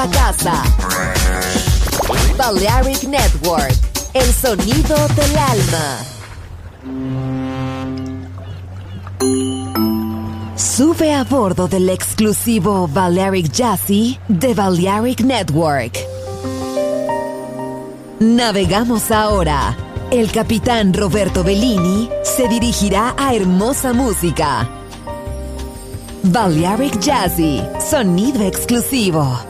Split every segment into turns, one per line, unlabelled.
a casa. Balearic Network, el sonido del alma. Sube a bordo del exclusivo Balearic Jazzy de Balearic Network. Navegamos ahora. El capitán Roberto Bellini se dirigirá a hermosa música. Balearic Jazzy, sonido exclusivo.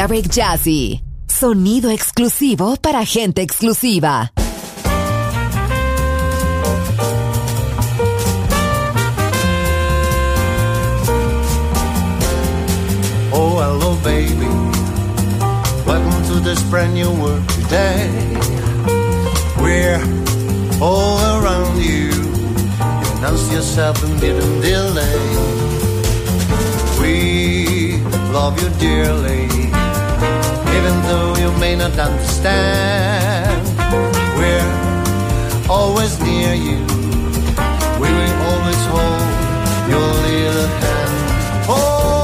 Familia Jazzy. Sonido exclusivo para gente exclusiva.
Oh, hello, baby. Welcome to this brand new world today. We're all around you. Announce yourself and didn't delay. We love you dearly even though you may not understand. We're always near you, we will always hold your little hand. Oh,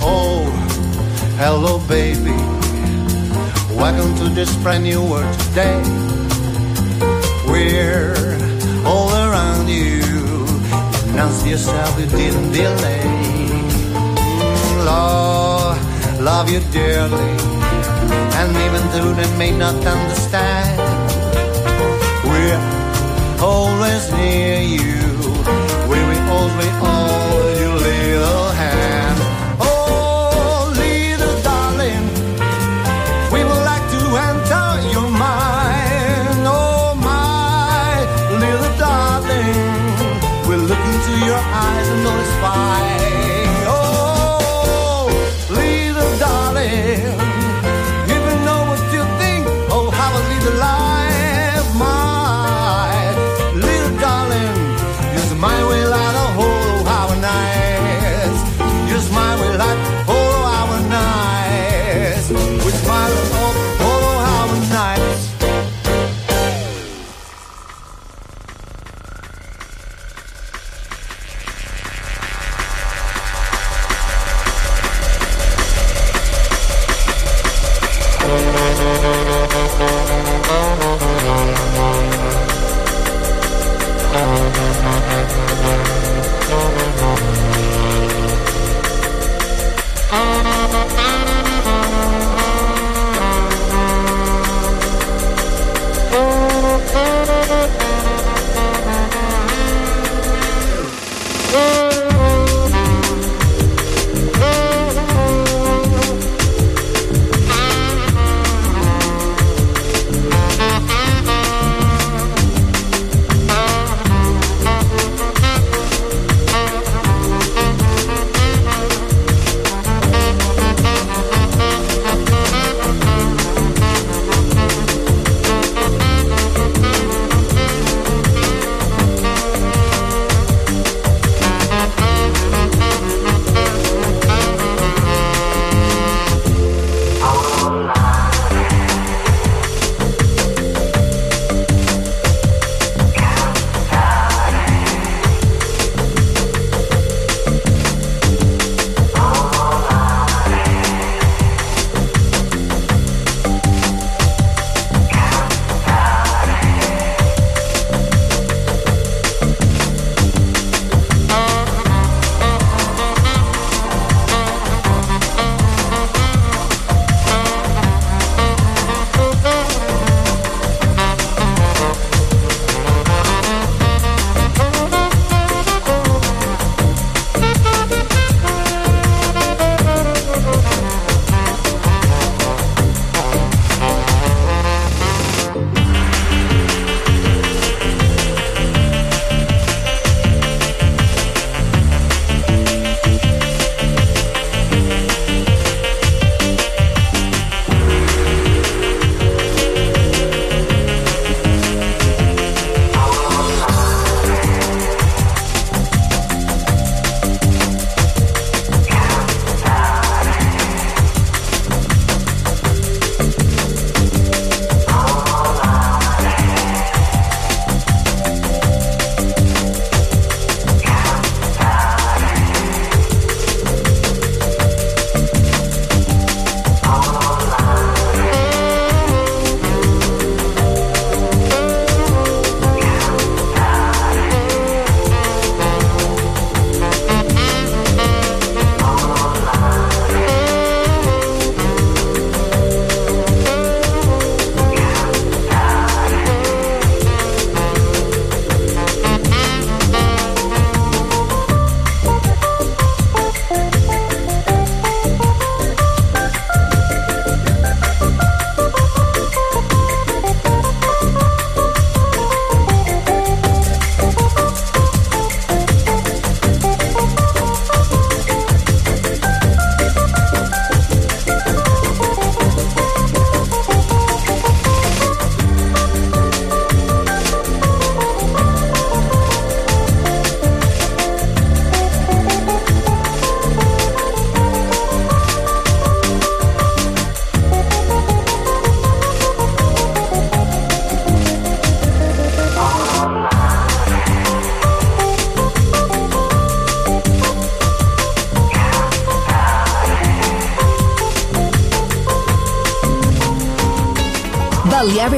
Oh, hello, baby. Welcome to this brand new world today. We're all around you. Announce yourself, you didn't delay. Love, love you dearly. And even though they may not understand always near you.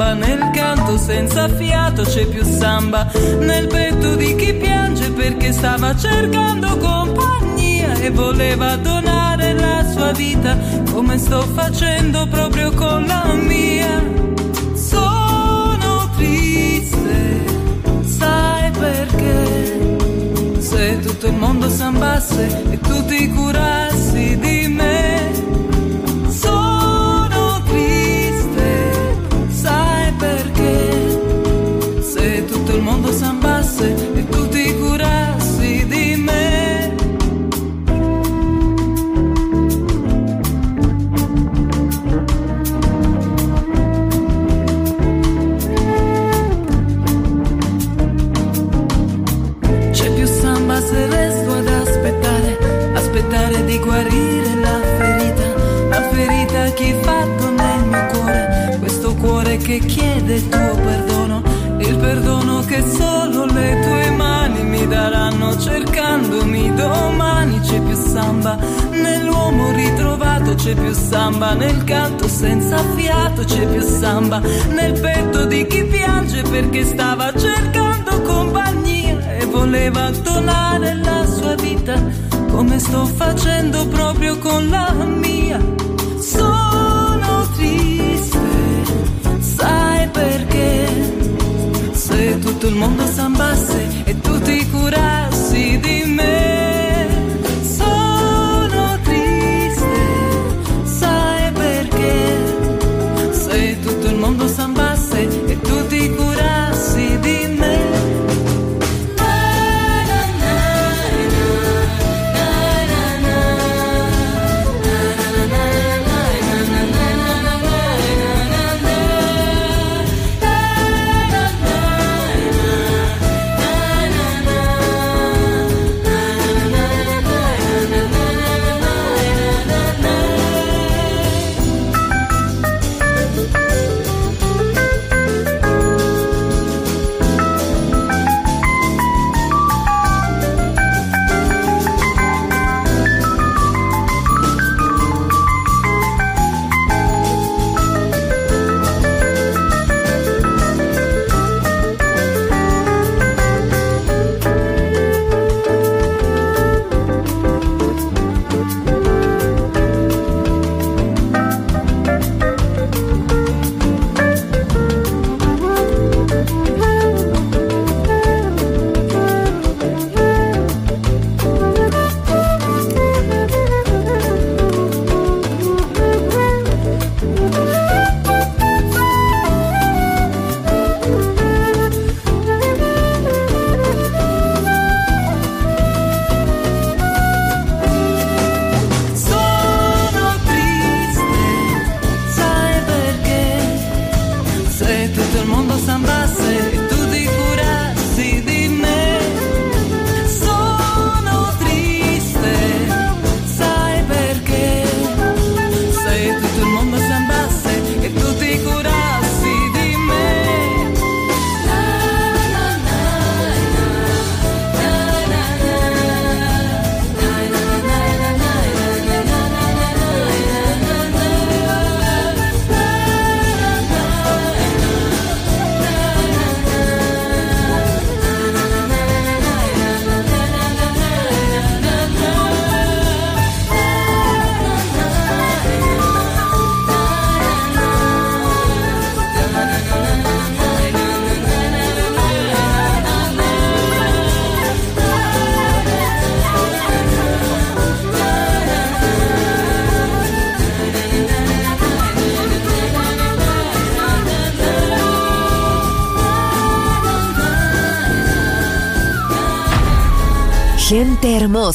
Più samba, nel canto senza fiato c'è più samba, nel petto di chi piange perché stava cercando compagnia e voleva donare la sua vita come sto facendo proprio con la mia. Sono triste, sai perché? Se tutto il mondo sambasse e tu ti curassi di me. Sambasse e tu ti curassi di me. C'è più samba se resto ad aspettare, aspettare di guarire la ferita, la ferita che hai fatto nel mio cuore, questo cuore che chiede il tuo perdono, perdono che solo le tue mani mi daranno cercandomi domani c'è più samba, nell'uomo ritrovato c'è più samba, nel canto senza fiato c'è più samba, nel petto di chi piange perché stava cercando compagnia e voleva donare la sua vita come sto facendo proprio con la mia. Sono triste, sai perché? Se tutto il mondo sambasse e tu ti curassi di me.